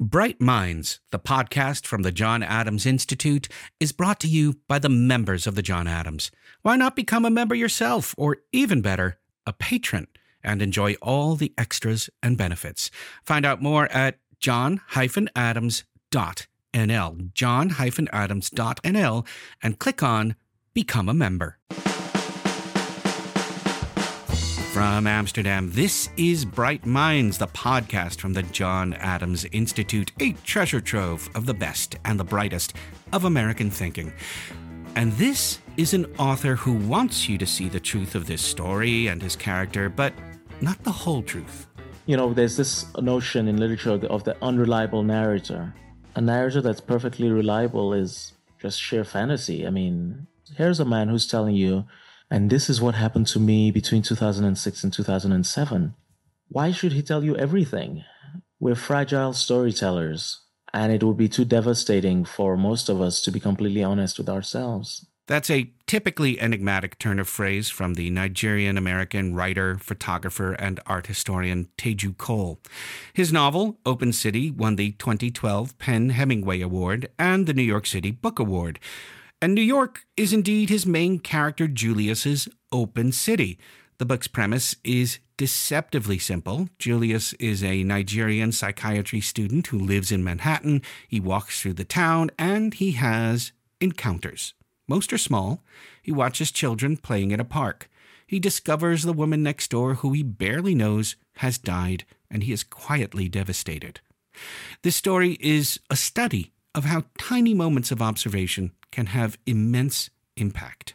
Bright Minds, the podcast from the John Adams Institute, is brought to you by the members of the John Adams. Why not become a member yourself, or even better, a patron, and enjoy all the extras and benefits? Find out more at john-adams.nl, john-adams.nl, and click on Become a Member. From Amsterdam, this is Bright Minds, the podcast from the John Adams Institute, a treasure trove of the best and the brightest of American thinking. And this is an author who wants you to see the truth of this story and his character, but not the whole truth. You know, there's this notion in literature of the unreliable narrator. A narrator that's perfectly reliable is just sheer fantasy. I mean, here's a man who's telling you and this is what happened to me between 2006 and 2007. Why should he tell you everything? We're fragile storytellers, and it would be too devastating for most of us to be completely honest with ourselves. That's a typically enigmatic turn of phrase from the Nigerian American writer, photographer, and art historian Teju Cole. His novel, Open City, won the 2012 PEN Hemingway Award and the New York City Book Award. And New York is indeed his main character Julius's open city. The book's premise is deceptively simple. Julius is a Nigerian psychiatry student who lives in Manhattan. He walks through the town and he has encounters. Most are small. He watches children playing at a park. He discovers the woman next door who he barely knows has died, and he is quietly devastated. This story is a study of how tiny moments of observation can have immense impact.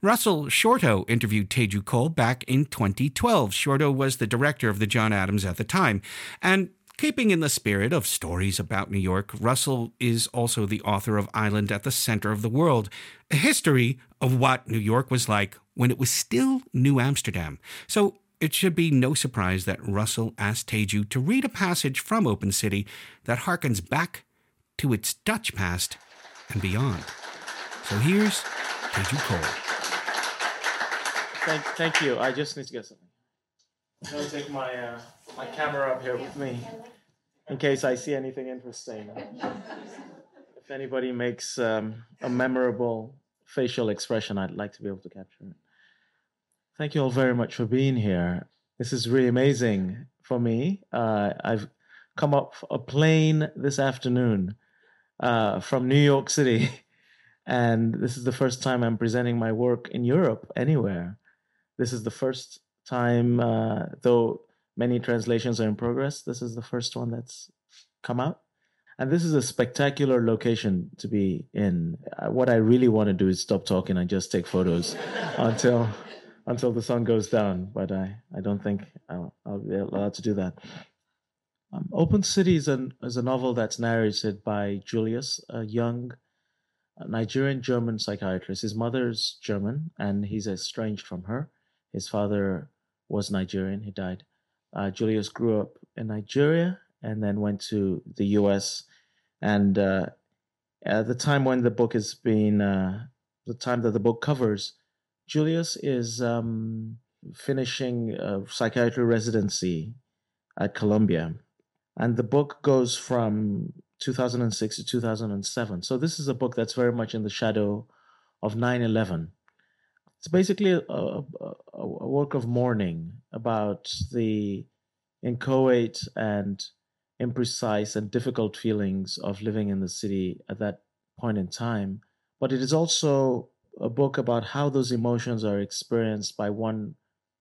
Russell Shorto interviewed Teju Cole back in 2012. Shorto was the director of the John Adams at the time. And keeping in the spirit of stories about New York, Russell is also the author of Island at the Center of the World, a history of what New York was like when it was still New Amsterdam. So it should be no surprise that Russell asked Teju to read a passage from Open City that harkens back to its Dutch past and beyond. So here's Teju Cole. Thank, thank you. I just need to get something. I'm going to take my, uh, my camera up here with me in case I see anything interesting. If anybody makes um, a memorable facial expression, I'd like to be able to capture it. Thank you all very much for being here. This is really amazing for me. Uh, I've come up a plane this afternoon uh, from New York City. And this is the first time I'm presenting my work in Europe anywhere. This is the first time, uh, though many translations are in progress, this is the first one that's come out. And this is a spectacular location to be in. Uh, what I really want to do is stop talking and just take photos until until the sun goes down. But I, I don't think I'll, I'll be allowed to do that. Um, Open City is, an, is a novel that's narrated by Julius, a young Nigerian German psychiatrist. His mother's German, and he's estranged from her. His father was Nigerian, he died. Uh, Julius grew up in Nigeria and then went to the US. And uh, at the time when the book is being, uh, the time that the book covers, Julius is um, finishing psychiatry residency at Columbia and the book goes from 2006 to 2007. So this is a book that's very much in the shadow of 9/11. It's basically a, a, a work of mourning about the inchoate and imprecise and difficult feelings of living in the city at that point in time. But it is also a book about how those emotions are experienced by one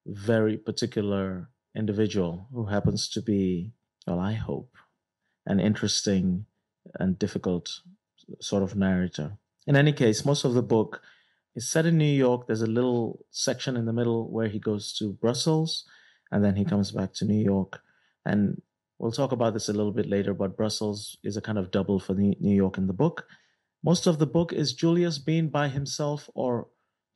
very particular individual who happens to be well, I hope, an interesting and difficult sort of narrator. In any case, most of the book is set in New York. There's a little section in the middle where he goes to Brussels and then he mm-hmm. comes back to New York. And we'll talk about this a little bit later, but Brussels is a kind of double for New York in the book. Most of the book is Julius being by himself or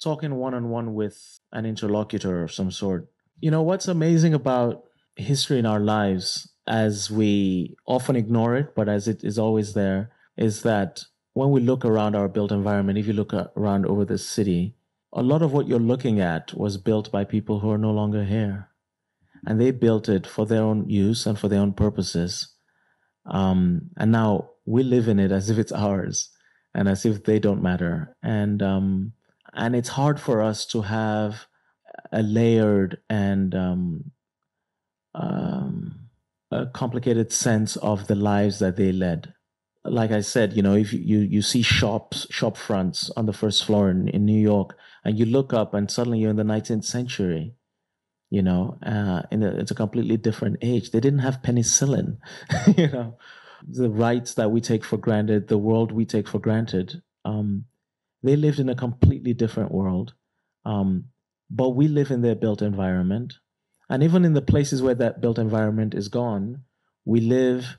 talking one on one with an interlocutor of some sort. You know, what's amazing about history in our lives as we often ignore it, but as it is always there, is that when we look around our built environment, if you look around over the city, a lot of what you're looking at was built by people who are no longer here. And they built it for their own use and for their own purposes. Um, and now we live in it as if it's ours and as if they don't matter. And, um, and it's hard for us to have a layered and um, a complicated sense of the lives that they led. Like I said, you know, if you, you see shops, shop fronts on the first floor in, in New York, and you look up and suddenly you're in the 19th century, you know, uh, it's a completely different age. They didn't have penicillin, you know, the rights that we take for granted, the world we take for granted. Um, they lived in a completely different world. Um, but we live in their built environment. And even in the places where that built environment is gone, we live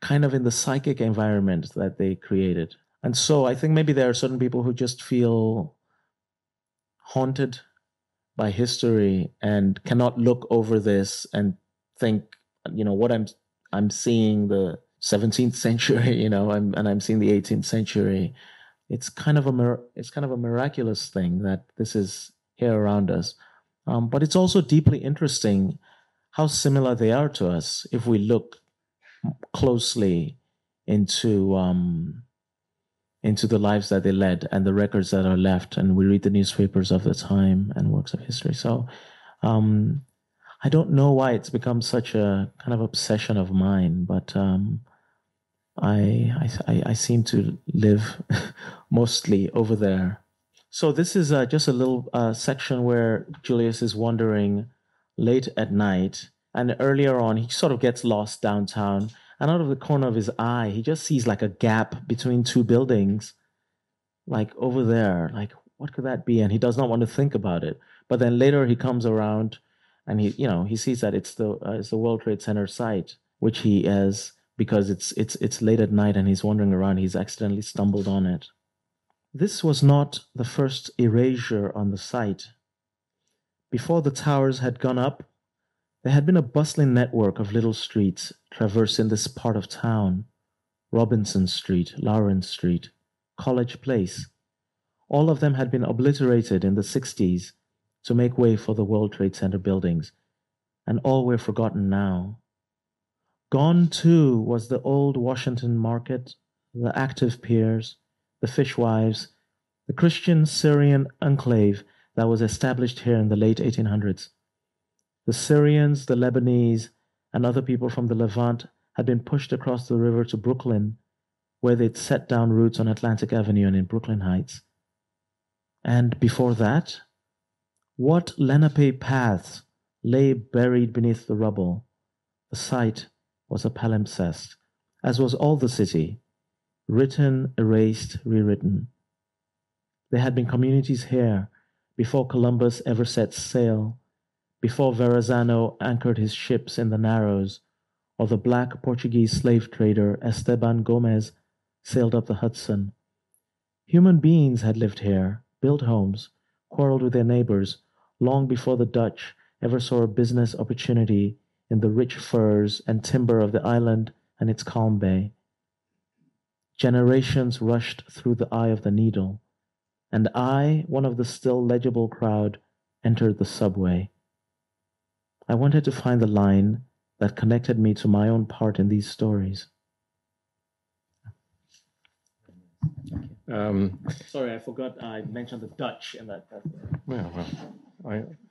kind of in the psychic environment that they created. And so I think maybe there are certain people who just feel haunted by history and cannot look over this and think, you know, what I'm I'm seeing the 17th century, you know, I'm, and I'm seeing the 18th century. It's kind of a it's kind of a miraculous thing that this is here around us. Um, but it's also deeply interesting how similar they are to us if we look closely into um, into the lives that they led and the records that are left, and we read the newspapers of the time and works of history. So um, I don't know why it's become such a kind of obsession of mine, but um, I, I I seem to live mostly over there so this is uh, just a little uh, section where Julius is wandering late at night, and earlier on he sort of gets lost downtown, and out of the corner of his eye he just sees like a gap between two buildings, like over there. Like what could that be? And he does not want to think about it. But then later he comes around, and he you know he sees that it's the uh, it's the World Trade Center site, which he is because it's it's it's late at night and he's wandering around. He's accidentally stumbled on it. This was not the first erasure on the site. Before the towers had gone up, there had been a bustling network of little streets traversing this part of town Robinson Street, Lawrence Street, College Place. All of them had been obliterated in the 60s to make way for the World Trade Center buildings, and all were forgotten now. Gone too was the old Washington Market, the active piers, the fishwives, the Christian Syrian enclave that was established here in the late 1800s. The Syrians, the Lebanese, and other people from the Levant had been pushed across the river to Brooklyn, where they'd set down roots on Atlantic Avenue and in Brooklyn Heights. And before that, what Lenape paths lay buried beneath the rubble? The site was a palimpsest, as was all the city, written, erased, rewritten. There had been communities here before Columbus ever set sail, before Verrazano anchored his ships in the Narrows, or the black Portuguese slave trader Esteban Gomez sailed up the Hudson. Human beings had lived here, built homes, quarreled with their neighbors, long before the Dutch ever saw a business opportunity in the rich furs and timber of the island and its calm bay. Generations rushed through the eye of the needle, and I, one of the still legible crowd, entered the subway. I wanted to find the line that connected me to my own part in these stories. Um, Sorry, I forgot I mentioned the Dutch in that. Yeah, well,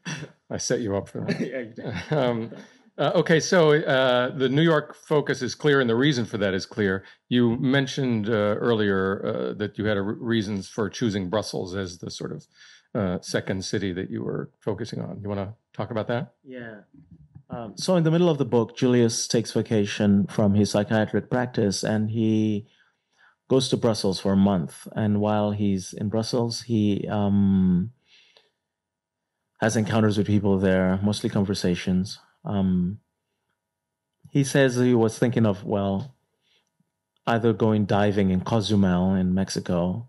I, I set you up for that. yeah, you did. Um, uh, okay, so uh, the New York focus is clear, and the reason for that is clear. You mentioned uh, earlier uh, that you had a reasons for choosing Brussels as the sort of uh, second city that you were focusing on. You want to talk about that? Yeah. Um, so, in the middle of the book, Julius takes vacation from his psychiatric practice, and he goes to Brussels for a month. And while he's in Brussels, he um, has encounters with people there, mostly conversations. Um, he says he was thinking of, well, either going diving in Cozumel in Mexico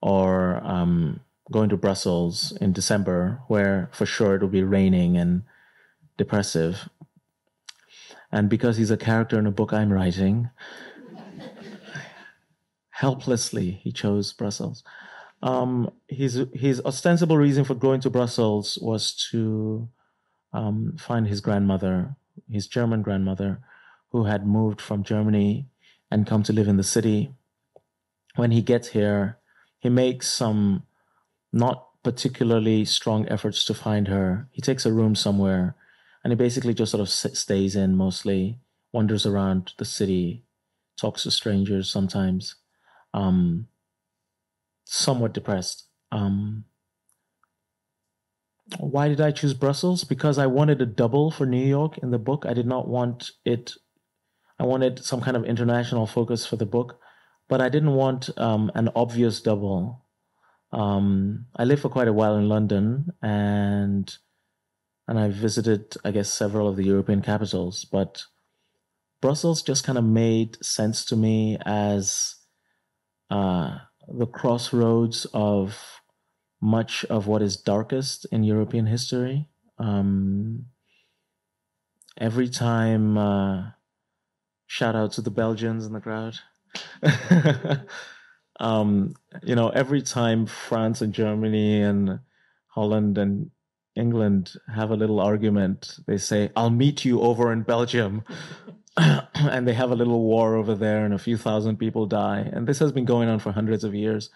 or um, going to Brussels in December, where for sure it will be raining and depressive. And because he's a character in a book I'm writing, helplessly he chose Brussels. Um, his his ostensible reason for going to Brussels was to um, find his grandmother, his German grandmother, who had moved from Germany and come to live in the city. When he gets here, he makes some not particularly strong efforts to find her. He takes a room somewhere and he basically just sort of stays in mostly, wanders around the city, talks to strangers sometimes, um, somewhat depressed. Um, why did I choose Brussels? Because I wanted a double for New York in the book. I did not want it, I wanted some kind of international focus for the book, but I didn't want um, an obvious double. Um, I lived for quite a while in London and and I visited, I guess, several of the European capitals, but Brussels just kind of made sense to me as uh, the crossroads of much of what is darkest in European history. Um, every time, uh, shout out to the Belgians in the crowd. um, you know, every time France and Germany and Holland and England have a little argument, they say, I'll meet you over in Belgium. and they have a little war over there, and a few thousand people die. And this has been going on for hundreds of years.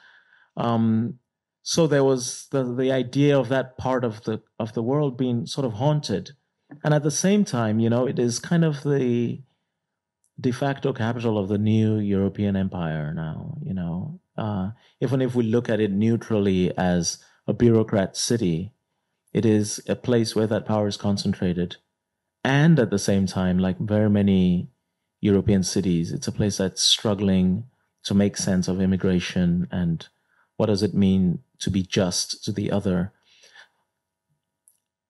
Um, so there was the, the idea of that part of the of the world being sort of haunted. And at the same time, you know, it is kind of the de facto capital of the new European empire now, you know. Uh, even if we look at it neutrally as a bureaucrat city, it is a place where that power is concentrated. And at the same time, like very many European cities, it's a place that's struggling to make sense of immigration and what does it mean to be just to the other.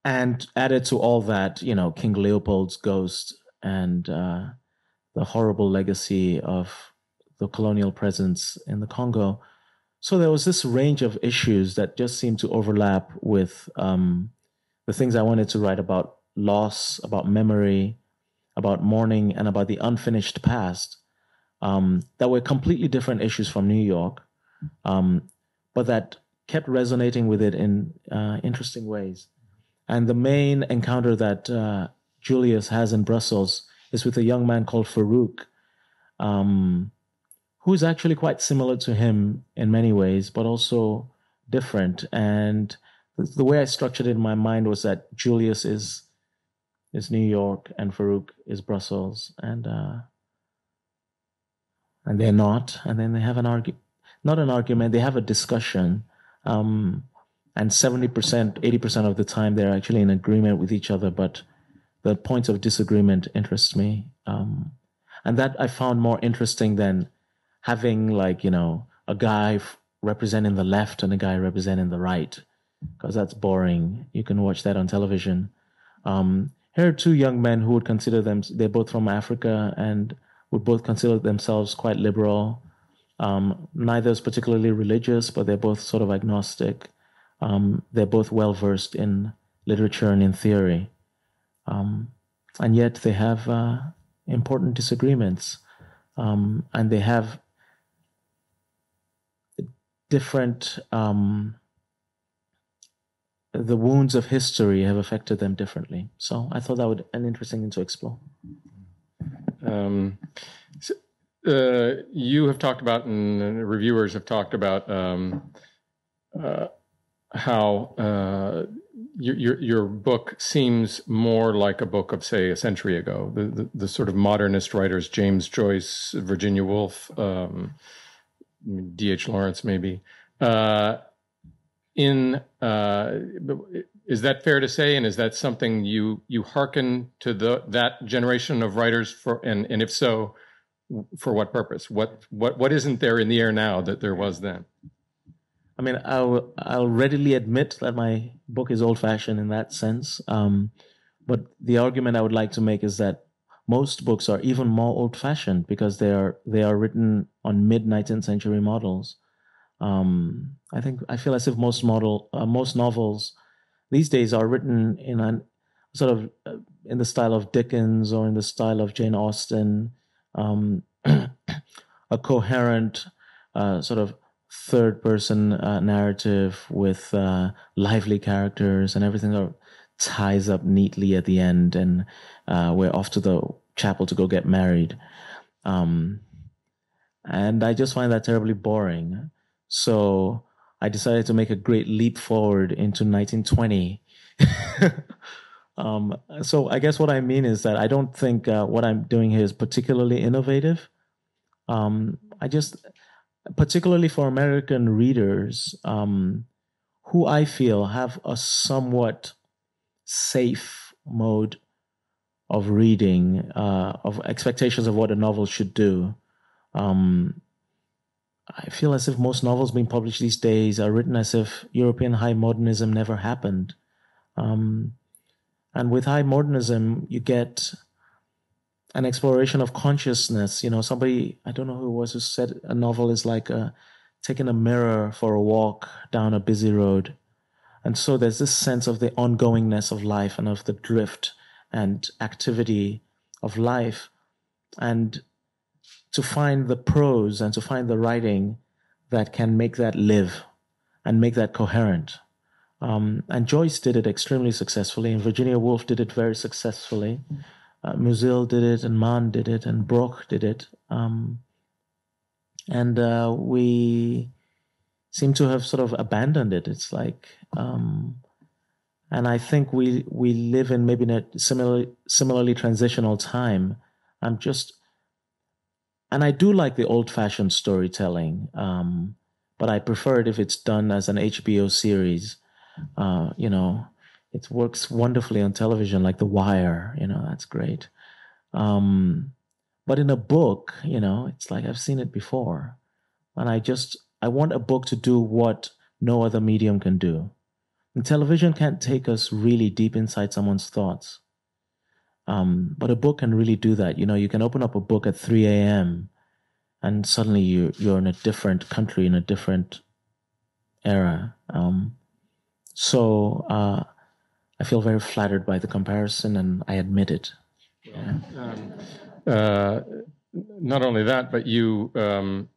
And added to all that, you know, King Leopold's ghost and uh, the horrible legacy of the colonial presence in the Congo. So there was this range of issues that just seemed to overlap with um, the things I wanted to write about loss, about memory, about mourning, and about the unfinished past um, that were completely different issues from New York, um, but that kept resonating with it in uh, interesting ways. And the main encounter that uh, Julius has in Brussels is with a young man called Farouk, um, who's actually quite similar to him in many ways, but also different. And the, way I structured it in my mind was that Julius is is New York and Farouk is Brussels, and uh, and they're not. And then they have an argue, not an argument. They have a discussion, um, and seventy percent, eighty percent of the time, they're actually in agreement with each other. But the points of disagreement interest me, um, and that I found more interesting than having like you know a guy f- representing the left and a guy representing the right, because that's boring. You can watch that on television. Um, here are two young men who would consider them, they're both from Africa and would both consider themselves quite liberal. Um, neither is particularly religious, but they're both sort of agnostic. Um, they're both well versed in literature and in theory. Um, and yet they have uh, important disagreements. Um, and they have different um, the wounds of history have affected them differently. So I thought that would an interesting thing to explore. Um, so, uh, you have talked about, and reviewers have talked about um, uh, how uh, your, your, your book seems more like a book of, say, a century ago. The the, the sort of modernist writers, James Joyce, Virginia Woolf, um, D. H. Lawrence, maybe. Uh, in uh, is that fair to say and is that something you you hearken to the that generation of writers for and and if so for what purpose? What what what isn't there in the air now that there was then? I mean i'll i'll readily admit that my book is old fashioned in that sense um, but the argument i would like to make is that most books are even more old fashioned because they are they are written on mid 19th century models. Um, I think I feel as if most model uh, most novels these days are written in a sort of uh, in the style of Dickens or in the style of Jane Austen, um, a coherent uh, sort of third person uh, narrative with uh, lively characters and everything of ties up neatly at the end and uh, we're off to the chapel to go get married. Um, and I just find that terribly boring. So I decided to make a great leap forward into 1920. um, so I guess what I mean is that I don't think uh, what I'm doing here is particularly innovative. Um, I just, particularly for American readers, um, who I feel have a somewhat safe mode of reading, uh, of expectations of what a novel should do. Um, I feel as if most novels being published these days are written as if European high modernism never happened. Um, and with high modernism, you get an exploration of consciousness. You know, somebody, I don't know who it was who said a novel is like a, taking a mirror for a walk down a busy road. And so there's this sense of the ongoingness of life and of the drift and activity of life. And to find the prose and to find the writing that can make that live and make that coherent. Um, and Joyce did it extremely successfully, and Virginia Woolf did it very successfully. Uh, Musil did it, and Mann did it, and Broch did it. Um, and uh, we seem to have sort of abandoned it. It's like, um, and I think we we live in maybe in a similarly similarly transitional time. I'm just, and I do like the old fashioned storytelling, um, but I prefer it if it's done as an HBO series. Uh, you know, it works wonderfully on television, like The Wire. You know, that's great. Um, but in a book, you know, it's like I've seen it before. And I just, I want a book to do what no other medium can do. And television can't take us really deep inside someone's thoughts. Um, but a book can really do that. You know, you can open up a book at 3 a.m. and suddenly you, you're in a different country, in a different era. Um, so uh, I feel very flattered by the comparison and I admit it. Yeah. Um, uh, not only that, but you um,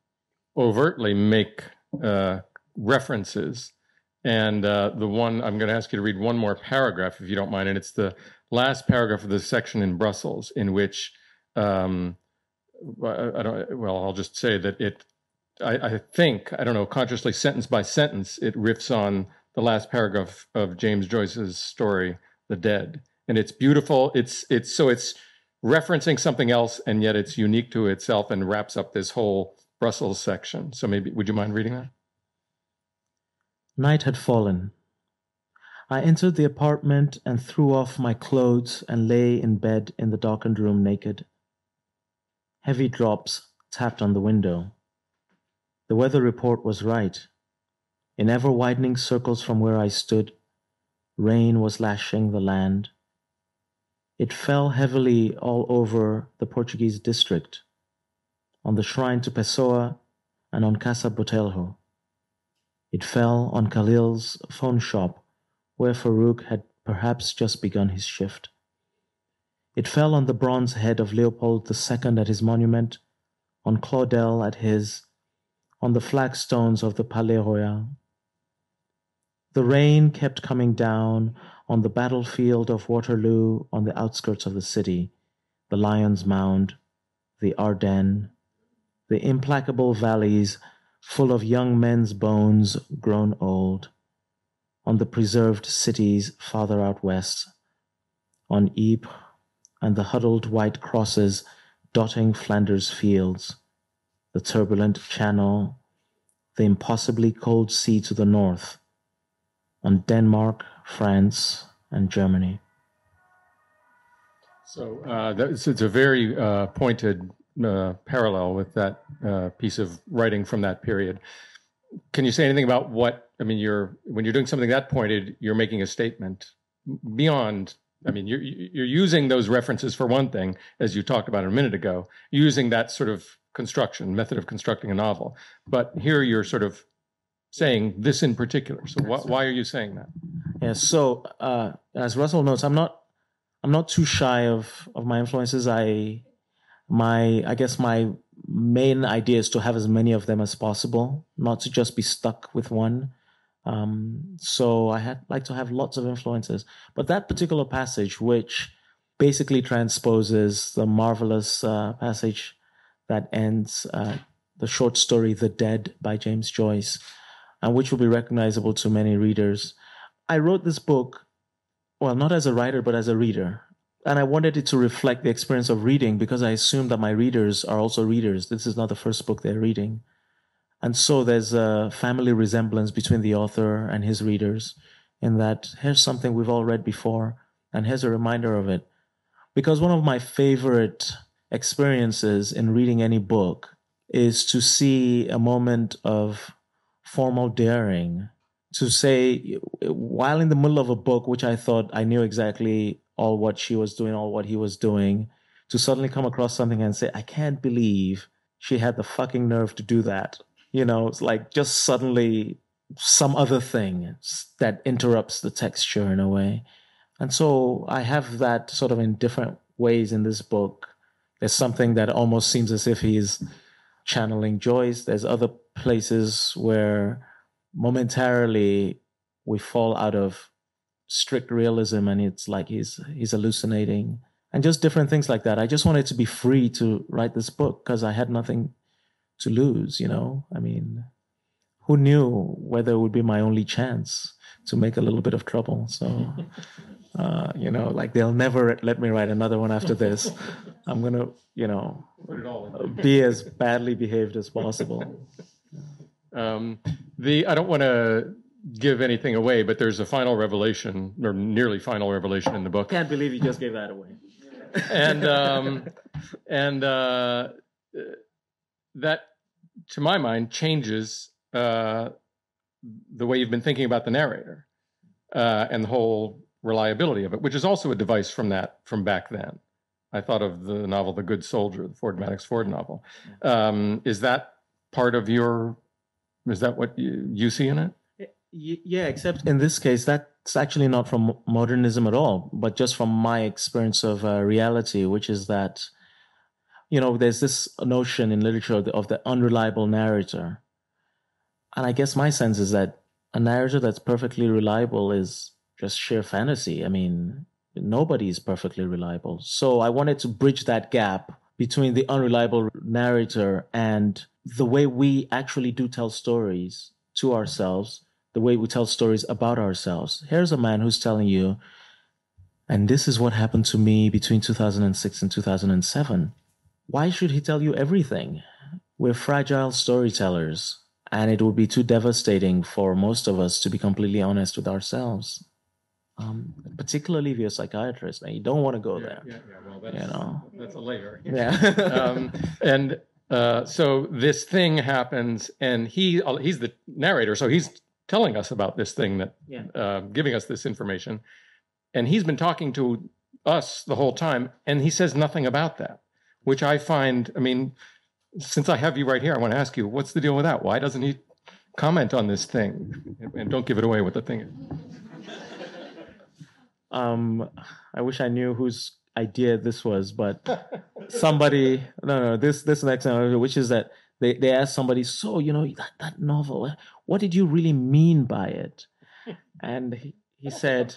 overtly make uh, references. And uh, the one I'm going to ask you to read one more paragraph, if you don't mind, and it's the last paragraph of the section in Brussels, in which um, I, don't. Well, I'll just say that it. I, I think I don't know consciously sentence by sentence it riffs on the last paragraph of James Joyce's story, The Dead, and it's beautiful. It's it's so it's referencing something else, and yet it's unique to itself and wraps up this whole Brussels section. So maybe, would you mind reading that? Night had fallen. I entered the apartment and threw off my clothes and lay in bed in the darkened room naked. Heavy drops tapped on the window. The weather report was right. In ever widening circles from where I stood, rain was lashing the land. It fell heavily all over the Portuguese district, on the shrine to Pessoa and on Casa Botelho. It fell on Khalil's phone shop, where Farouk had perhaps just begun his shift. It fell on the bronze head of Leopold II at his monument, on Claudel at his, on the flagstones of the Palais Royal. The rain kept coming down on the battlefield of Waterloo on the outskirts of the city, the Lion's Mound, the Ardennes, the implacable valleys full of young men's bones grown old, on the preserved cities farther out west, on Ypres and the huddled white crosses dotting Flanders fields, the turbulent channel, the impossibly cold sea to the north, on Denmark, France, and Germany. So uh, it's, it's, a very uh, pointed uh, parallel with that uh, piece of writing from that period. Can you say anything about what I mean? You're when you're doing something that pointed, you're making a statement beyond. I mean, you're you're using those references for one thing, as you talked about a minute ago, using that sort of construction method of constructing a novel. But here you're sort of saying this in particular. So wh- why are you saying that? Yeah. So uh, as Russell notes, I'm not I'm not too shy of of my influences. I my I guess my main idea is to have as many of them as possible, not to just be stuck with one. Um, so I had like to have lots of influences. But that particular passage, which basically transposes the marvelous uh, passage that ends uh, the short story The Dead by James Joyce, and which will be recognizable to many readers. I wrote this book, well, not as a writer, but as a reader. And I wanted it to reflect the experience of reading because I assume that my readers are also readers. This is not the first book they're reading. And so there's a family resemblance between the author and his readers in that here's something we've all read before, and here's a reminder of it. Because one of my favorite experiences in reading any book is to see a moment of formal daring to say while in the middle of a book which i thought i knew exactly all what she was doing all what he was doing to suddenly come across something and say i can't believe she had the fucking nerve to do that. You know it's like just suddenly some other thing that interrupts the texture in a way. And so i have that sort of in different ways in this book. There's something that almost seems as if he's channeling Joyce. There's other places where momentarily we fall out of strict realism and it's like he's he's hallucinating and just different things like that. I just wanted to be free to write this book because I had nothing to lose, you know? I mean, who knew whether it would be my only chance to make a little bit of trouble. So uh, you know, like they'll never let me write another one after this. I'm gonna, you know, be as badly behaved as possible. Um, the I don't want to give anything away, but there's a final revelation or nearly final revelation in the book. Can't believe you just gave that away. and um, and uh, that, to my mind, changes uh, the way you've been thinking about the narrator uh, and the whole reliability of it, which is also a device from that from back then. I thought of the novel The Good Soldier, the Ford Madox Ford novel. Um, is that part of your? Is that what you, you see in it? Yeah, except in this case, that's actually not from modernism at all, but just from my experience of uh, reality, which is that, you know, there's this notion in literature of the, of the unreliable narrator. And I guess my sense is that a narrator that's perfectly reliable is just sheer fantasy. I mean, nobody is perfectly reliable. So I wanted to bridge that gap between the unreliable narrator and the way we actually do tell stories to ourselves, the way we tell stories about ourselves. Here's a man who's telling you, and this is what happened to me between 2006 and 2007. Why should he tell you everything? We're fragile storytellers, and it would be too devastating for most of us to be completely honest with ourselves um, particularly if you're a psychiatrist and you don't want to go yeah, there. Yeah, yeah, well, that's, you know, that's a layer. Yeah. um, and uh, so this thing happens, and he uh, he's the narrator, so he's telling us about this thing that, yeah. uh, giving us this information, and he's been talking to us the whole time, and he says nothing about that, which I find. I mean, since I have you right here, I want to ask you, what's the deal with that? Why doesn't he comment on this thing? And don't give it away what the thing is. Um, I wish I knew whose idea this was, but somebody no no this this next one, which is that they they asked somebody, so you know that that novel, what did you really mean by it? And he, he said,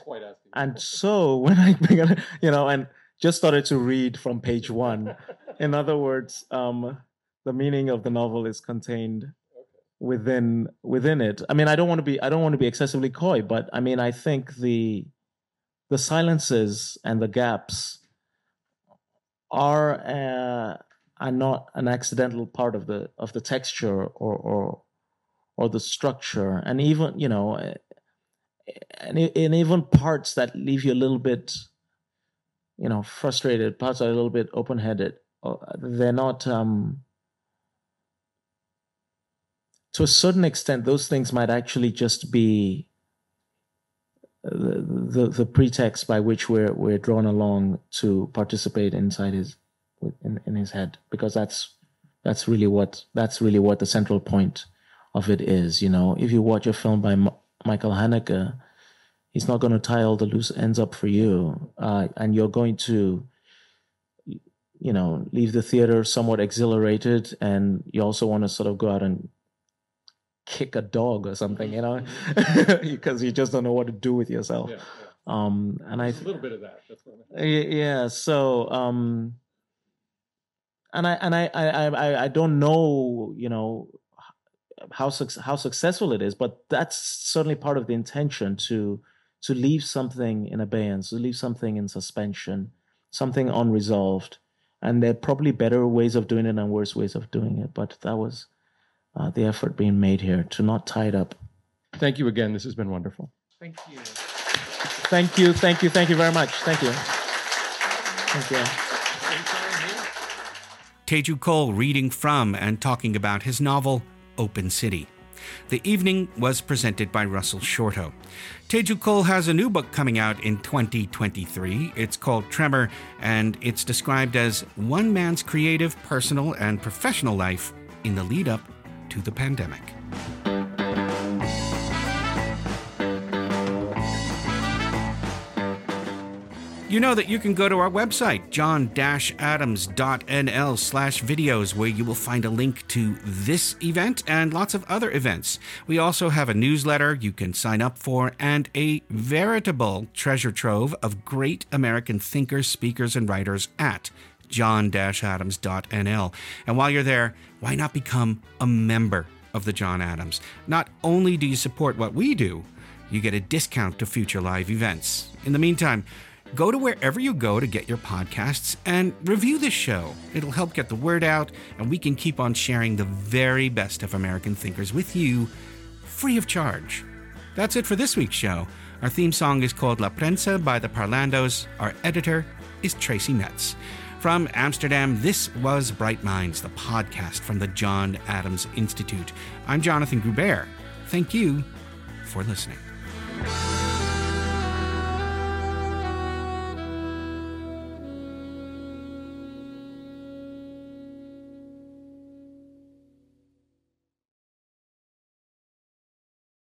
and so when I began, you know, and just started to read from page one. In other words, um, the meaning of the novel is contained within within it. I mean, I don't want to be I don't want to be excessively coy, but I mean, I think the the silences and the gaps are uh, are not an accidental part of the of the texture or or or the structure, and even you know, and, and even parts that leave you a little bit, you know, frustrated. Parts are a little bit open headed. Uh, they're not. Um, to a certain extent, those things might actually just be the, the, pretext by which we're we're drawn along to participate inside his in, in his head because that's that's really what that's really what the central point of it is you know? If you watch a film by M- Michael Haneke he's not going to tie all the loose ends up for you uh, and you're going to you know leave the theater somewhat exhilarated and you also want to sort of go out and kick a dog or something, you know, because you just don't know what to do with yourself. Yeah, Um, and I a little bit of that. Yeah. So um, and I and I I I I don't know you know how how successful it is, but that's certainly part of the intention to to leave something in abeyance, to leave something in suspension, something unresolved. And there are probably better ways of doing it and worse ways of doing it, but that was uh, the effort being made here to not tie it up. Thank you again. This has been wonderful. Thank you. Thank you. Thank you. Thank you very much. Thank you. Thank you. Teju Cole reading from and talking about his novel, Open City. The evening was presented by Russell Shorto. Teju Cole has a new book coming out in 2023. It's called Tremor, and it's described as one man's creative, personal, and professional life in the lead up to the pandemic. You know that you can go to our website, john-adams.nl slash videos, where you will find a link to this event and lots of other events. We also have a newsletter you can sign up for and a veritable treasure trove of great American thinkers, speakers, and writers at john-adams.nl. And while you're there, why not become a member of the John Adams? Not only do you support what we do, you get a discount to future live events. In the meantime, Go to wherever you go to get your podcasts and review this show. It'll help get the word out, and we can keep on sharing the very best of American thinkers with you free of charge. That's it for this week's show. Our theme song is called La Prensa by the Parlandos. Our editor is Tracy Metz. From Amsterdam, this was Bright Minds, the podcast from the John Adams Institute. I'm Jonathan Gruber. Thank you for listening.